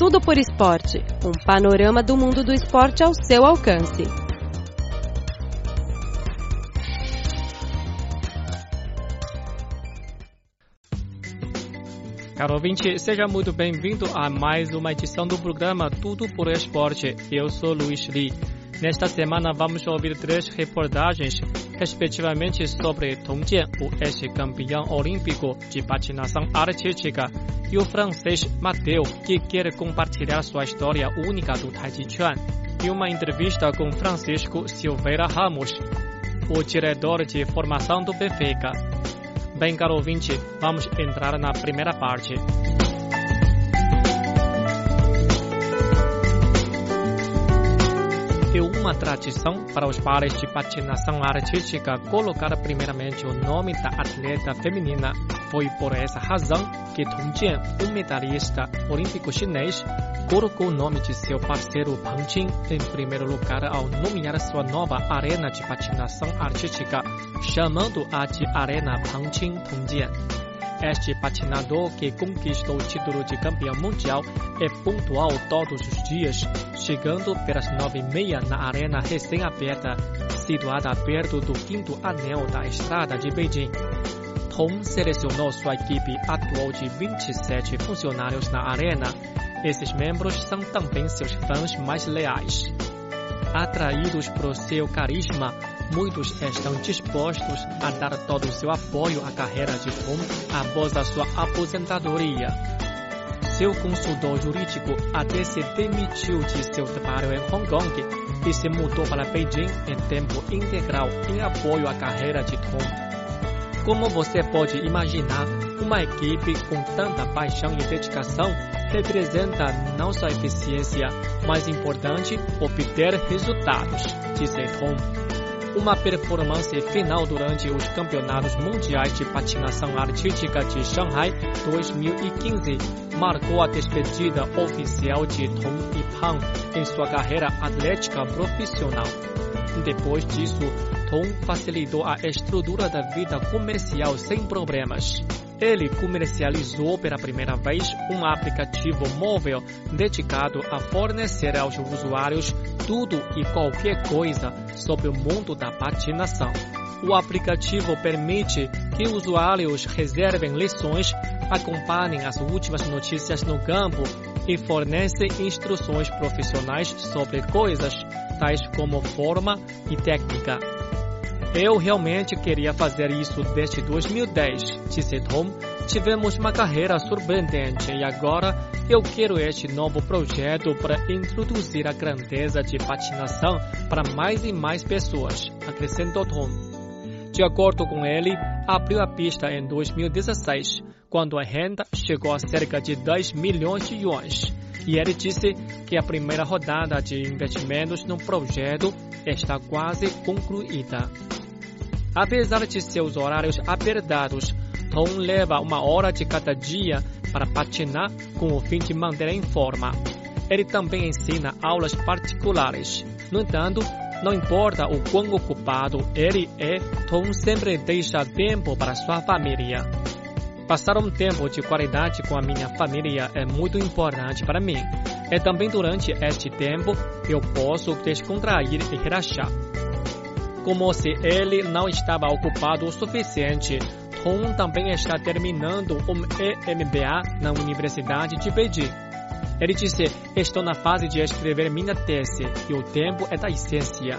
Tudo por Esporte um panorama do mundo do esporte ao seu alcance. Caro ouvinte, seja muito bem-vindo a mais uma edição do programa Tudo por Esporte. Eu sou Luiz Li. Nesta semana vamos ouvir três reportagens, respectivamente sobre Tong Jian, o ex-campeão olímpico de patinação artística, e o francês Mateu, que quer compartilhar sua história única do Tai Chi Chuan, e uma entrevista com Francisco Silveira Ramos, o diretor de formação do Benfica. Bem, caro ouvinte, vamos entrar na primeira parte. É uma tradição para os pares de patinação artística colocar primeiramente o nome da atleta feminina. Foi por essa razão que Tong Jian, um medalhista olímpico chinês, colocou o nome de seu parceiro Pang Qing em primeiro lugar ao nomear sua nova arena de patinação artística, chamando-a de Arena Pang Qing Tongjian. Este patinador que conquistou o título de campeão mundial é pontual todos os dias, chegando pelas nove e meia na arena recém-aberta, situada perto do quinto anel da estrada de Beijing. Tom selecionou sua equipe atual de 27 funcionários na arena. Esses membros são também seus fãs mais leais. Atraídos por seu carisma, muitos estão dispostos a dar todo o seu apoio à carreira de Tom após a sua aposentadoria. Seu consultor jurídico até se demitiu de seu trabalho em Hong Kong e se mudou para Beijing em tempo integral em apoio à carreira de Tom. Como você pode imaginar, uma equipe com tanta paixão e dedicação representa não só eficiência, mas importante obter resultados, disse Tom. Uma performance final durante os Campeonatos Mundiais de Patinação Artística de Shanghai 2015 marcou a despedida oficial de Tom Yipang em sua carreira atlética profissional. Depois disso, Tom facilitou a estrutura da vida comercial sem problemas. Ele comercializou pela primeira vez um aplicativo móvel dedicado a fornecer aos usuários tudo e qualquer coisa sobre o mundo da patinação. O aplicativo permite que usuários reservem lições, acompanhem as últimas notícias no campo e fornece instruções profissionais sobre coisas tais como forma e técnica. Eu realmente queria fazer isso desde 2010, disse Tom. Tivemos uma carreira surpreendente e agora eu quero este novo projeto para introduzir a grandeza de patinação para mais e mais pessoas, acrescentou Tom. De acordo com ele, abriu a pista em 2016, quando a renda chegou a cerca de 10 milhões de yuans. E ele disse que a primeira rodada de investimentos no projeto está quase concluída. Apesar de seus horários apertados, Tom leva uma hora de cada dia para patinar com o fim de manter em forma. Ele também ensina aulas particulares. No entanto, não importa o quão ocupado ele é, Tom sempre deixa tempo para sua família. Passar um tempo de qualidade com a minha família é muito importante para mim. E também durante este tempo eu posso descontrair e relaxar. Como se ele não estava ocupado o suficiente, Tom também está terminando um EMBA na Universidade de Beijing. Ele disse: Estou na fase de escrever minha tese e o tempo é da essência.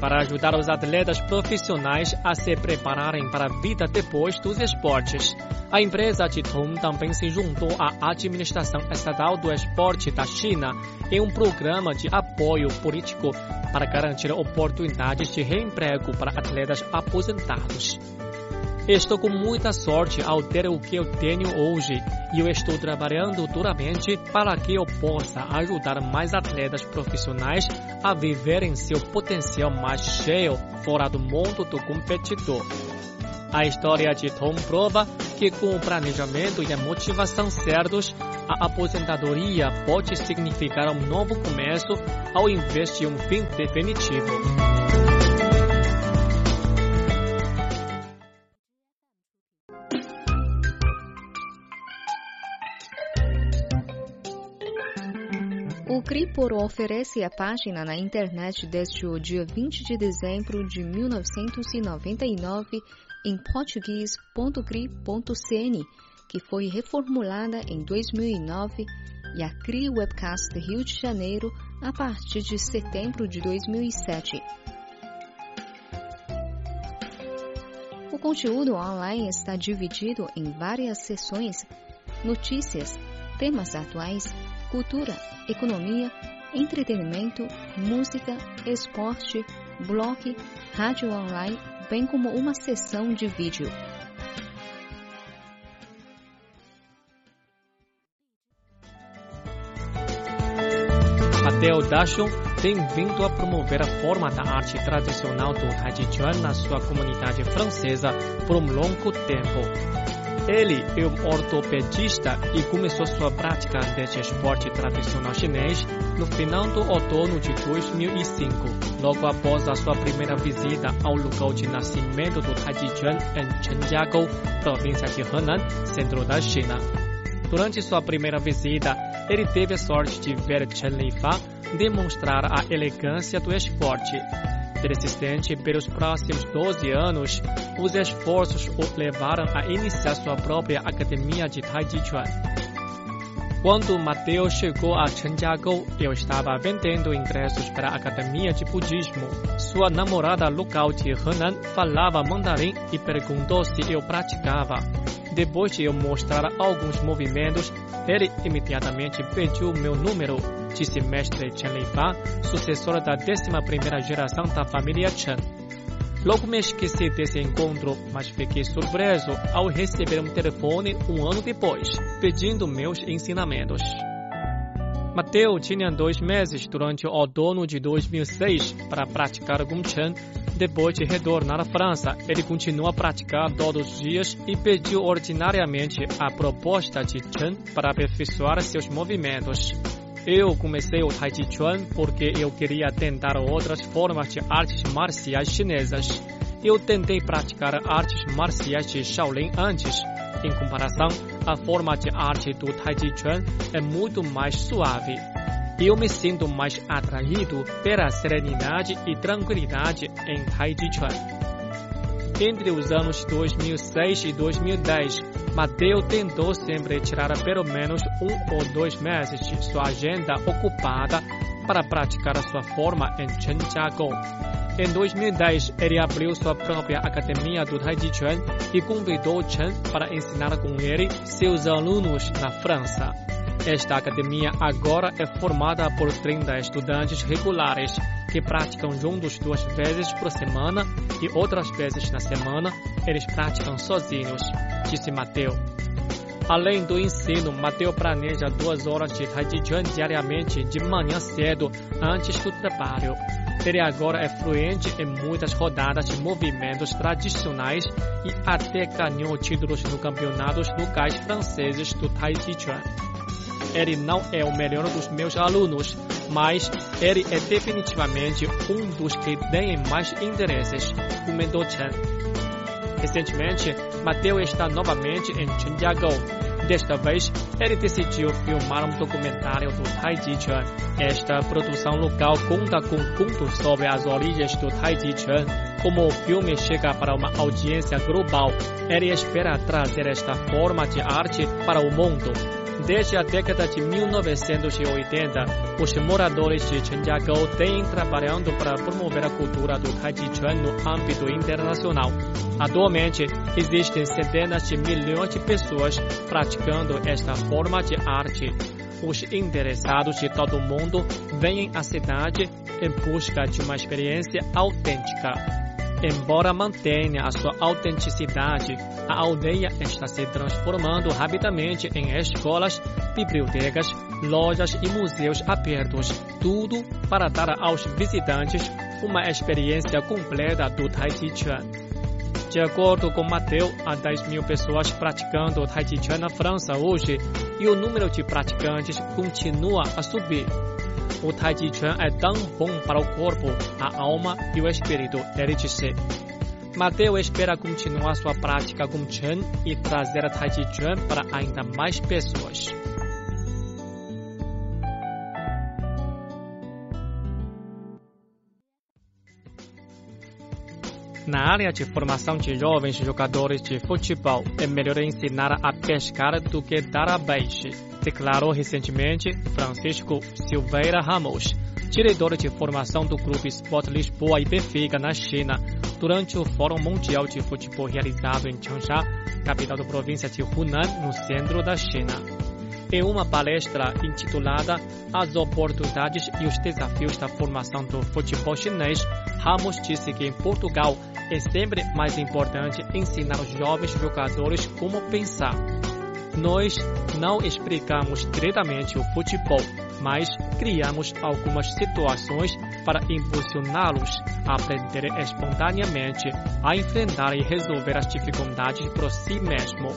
Para ajudar os atletas profissionais a se prepararem para a vida depois dos esportes, a empresa de Tom também se juntou à Administração Estatal do Esporte da China em um programa de apoio político para garantir oportunidades de reemprego para atletas aposentados. Estou com muita sorte ao ter o que eu tenho hoje e eu estou trabalhando duramente para que eu possa ajudar mais atletas profissionais a viverem seu potencial mais cheio fora do mundo do competidor. A história de Tom prova que com o planejamento e a motivação certos, a aposentadoria pode significar um novo começo ao invés de um fim definitivo. O Cripor oferece a página na internet desde o dia 20 de dezembro de 1999 em português.cri.cn, que foi reformulada em 2009, e a CRI Webcast Rio de Janeiro a partir de setembro de 2007. O conteúdo online está dividido em várias seções: notícias, temas atuais, cultura, economia, entretenimento, música, esporte, blog, rádio online, bem como uma sessão de vídeo. Mateo Dachon tem vindo a promover a forma da arte tradicional do Taijiquan na sua comunidade francesa por um longo tempo. Ele é um ortopedista e começou sua prática deste esporte tradicional chinês no final do outono de 2005, logo após a sua primeira visita ao local de nascimento do Taijiquan em Chenjiagou, província de Henan, centro da China. Durante sua primeira visita, ele teve a sorte de ver Chen Lifa demonstrar a elegância do esporte persistente pelos próximos 12 anos, os esforços o levaram a iniciar sua própria academia de Tai Chi Chuan. Quando Mateo chegou a Chenjiagou, eu estava vendendo ingressos para a academia de budismo. Sua namorada local de Henan falava mandarim e perguntou se eu praticava. Depois de eu mostrar alguns movimentos, ele imediatamente pediu meu número disse mestre Chen Lifa, sucessora da 11ª geração da família Chen. Logo me esqueci desse encontro, mas fiquei surpreso ao receber um telefone um ano depois, pedindo meus ensinamentos. Mateu tinha dois meses durante o outono de 2006 para praticar Gong Chen. Depois de retornar à França, ele continua a praticar todos os dias e pediu ordinariamente a proposta de Chen para aperfeiçoar seus movimentos. Eu comecei o Tai Chi Chuan porque eu queria tentar outras formas de artes marciais chinesas. Eu tentei praticar artes marciais de Shaolin antes. Em comparação, a forma de arte do Tai Chi Chuan é muito mais suave. Eu me sinto mais atraído pela serenidade e tranquilidade em Tai Chi Chuan. Entre os anos 2006 e 2010, Mateu tentou sempre tirar pelo menos um ou dois meses de sua agenda ocupada para praticar a sua forma em Chenjiagou. Em 2010, ele abriu sua própria academia do Tai Chi Chuan e convidou Chen para ensinar com ele seus alunos na França. Esta academia agora é formada por 30 estudantes regulares que praticam juntos duas vezes por semana e outras vezes na semana eles praticam sozinhos, disse Mateu. Além do ensino, Mateu planeja duas horas de Chuan diariamente de manhã cedo antes do trabalho. Ele agora é fluente em muitas rodadas de movimentos tradicionais e até ganhou títulos no campeonatos locais franceses do Chuan. Ele não é o melhor dos meus alunos, mas ele é definitivamente um dos que tem mais interesses, comentou Chen. Recentemente, Mateu está novamente em Chenjiagou. Desta vez, ele decidiu filmar um documentário do Tai Chi. Esta produção local conta com contos sobre as origens do Tai Chi. Como o filme chega para uma audiência global, ele espera trazer esta forma de arte para o mundo. Desde a década de 1980, os moradores de Chenjiagou têm trabalhando para promover a cultura do Tai Chi Chuan no âmbito internacional. Atualmente, existem centenas de milhões de pessoas praticando esta forma de arte. Os interessados de todo o mundo vêm à cidade em busca de uma experiência autêntica. Embora mantenha a sua autenticidade, a aldeia está se transformando rapidamente em escolas, bibliotecas, lojas e museus abertos, tudo para dar aos visitantes uma experiência completa do Tai Chi Chuan. De acordo com Mateu, há 10 mil pessoas praticando Tai Chi Chuan na França hoje e o número de praticantes continua a subir. O Tai Chi Chuan é tão bom para o corpo, a alma e o espírito, ele disse. Mateu espera continuar sua prática com Chen e trazer a Tai Chi Chuan para ainda mais pessoas. Na área de formação de jovens jogadores de futebol, é melhor ensinar a pescar do que dar a peixe declarou recentemente Francisco Silveira Ramos, diretor de formação do Clube Sport Lisboa e Benfica na China, durante o Fórum Mundial de Futebol realizado em Changsha, capital da província de Hunan, no centro da China. Em uma palestra intitulada As oportunidades e os desafios da formação do futebol chinês, Ramos disse que em Portugal é sempre mais importante ensinar os jovens jogadores como pensar. Nós não explicamos diretamente o futebol, mas criamos algumas situações para impulsioná-los a aprender espontaneamente a enfrentar e resolver as dificuldades por si mesmo.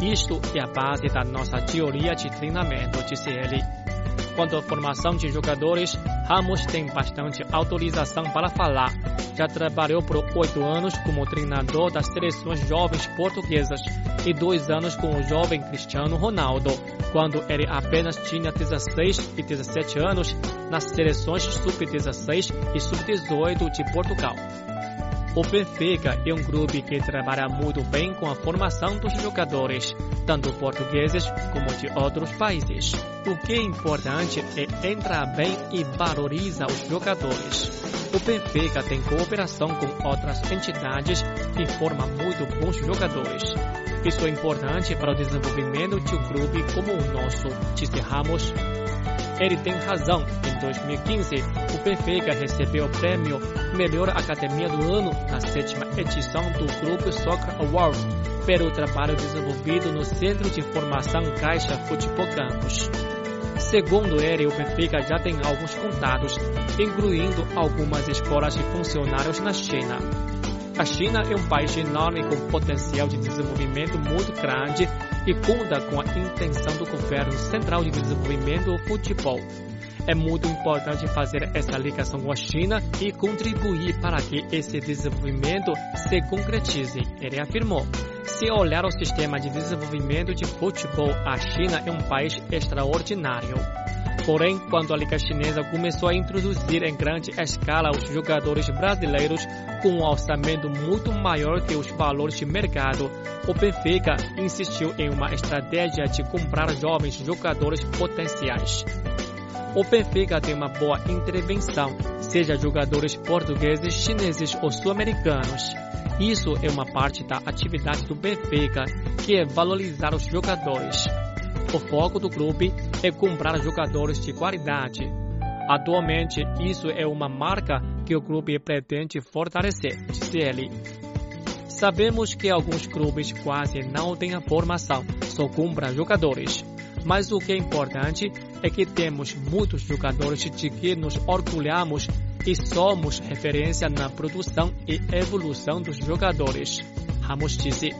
Isto é a base da nossa teoria de treinamento, disse ele. Quanto à formação de jogadores, Ramos tem bastante autorização para falar. Já trabalhou por oito anos como treinador das seleções jovens portuguesas e dois anos com o jovem Cristiano Ronaldo, quando ele apenas tinha 16 e 17 anos nas seleções sub-16 e sub-18 de Portugal. O Benfica é um grupo que trabalha muito bem com a formação dos jogadores, tanto portugueses como de outros países. O que é importante é entrar bem e valorizar os jogadores. O Benfica tem cooperação com outras entidades e forma muito bons jogadores. Isso é importante para o desenvolvimento de um grupo como o nosso, disse Ramos. Ele tem razão. Em 2015, o Benfica recebeu o prêmio Melhor Academia do Ano na sétima edição do Grupo Soccer Awards pelo trabalho desenvolvido no Centro de Formação Caixa Futebol Campos. Segundo ele, o Benfica já tem alguns contatos, incluindo algumas escolas de funcionários na China. A China é um país enorme com potencial de desenvolvimento muito grande e conta com a intenção do governo central de desenvolvimento do futebol. É muito importante fazer essa ligação com a China e contribuir para que esse desenvolvimento se concretize, ele afirmou. Se olhar o sistema de desenvolvimento de futebol, a China é um país extraordinário. Porém, quando a Liga Chinesa começou a introduzir em grande escala os jogadores brasileiros com um orçamento muito maior que os valores de mercado, o Benfica insistiu em uma estratégia de comprar jovens jogadores potenciais. O Benfica tem uma boa intervenção, seja jogadores portugueses, chineses ou sul-americanos. Isso é uma parte da atividade do Benfica, que é valorizar os jogadores. O foco do clube é comprar jogadores de qualidade. Atualmente, isso é uma marca que o clube pretende fortalecer, disse ele. Sabemos que alguns clubes quase não têm a formação, só compram jogadores. Mas o que é importante é que temos muitos jogadores de que nos orgulhamos e somos referência na produção e evolução dos jogadores. Ramos disse.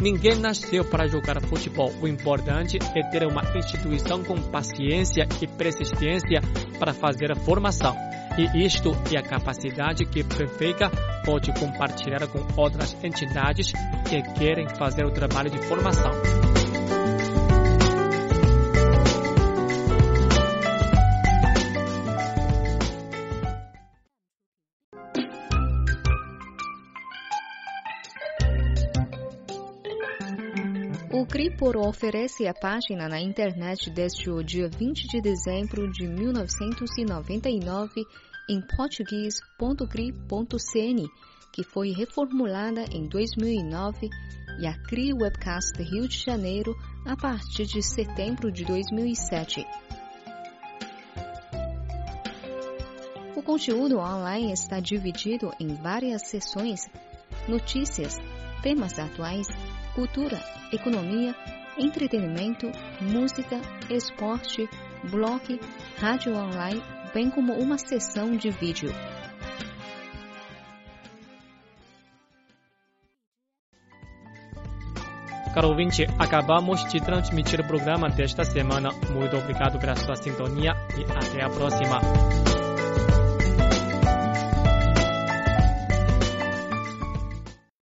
Ninguém nasceu para jogar futebol. O importante é ter uma instituição com paciência e persistência para fazer a formação. E isto é a capacidade que Benfica pode compartilhar com outras entidades que querem fazer o trabalho de formação. O Cripor oferece a página na internet desde o dia 20 de dezembro de 1999 em português.cri.cn, que foi reformulada em 2009, e a CRI Webcast Rio de Janeiro a partir de setembro de 2007. O conteúdo online está dividido em várias seções: notícias, temas atuais, cultura, economia, entretenimento, música, esporte, blog, rádio online, bem como uma sessão de vídeo. Caro ouvinte, acabamos de transmitir o programa desta semana. Muito obrigado pela sua sintonia e até a próxima.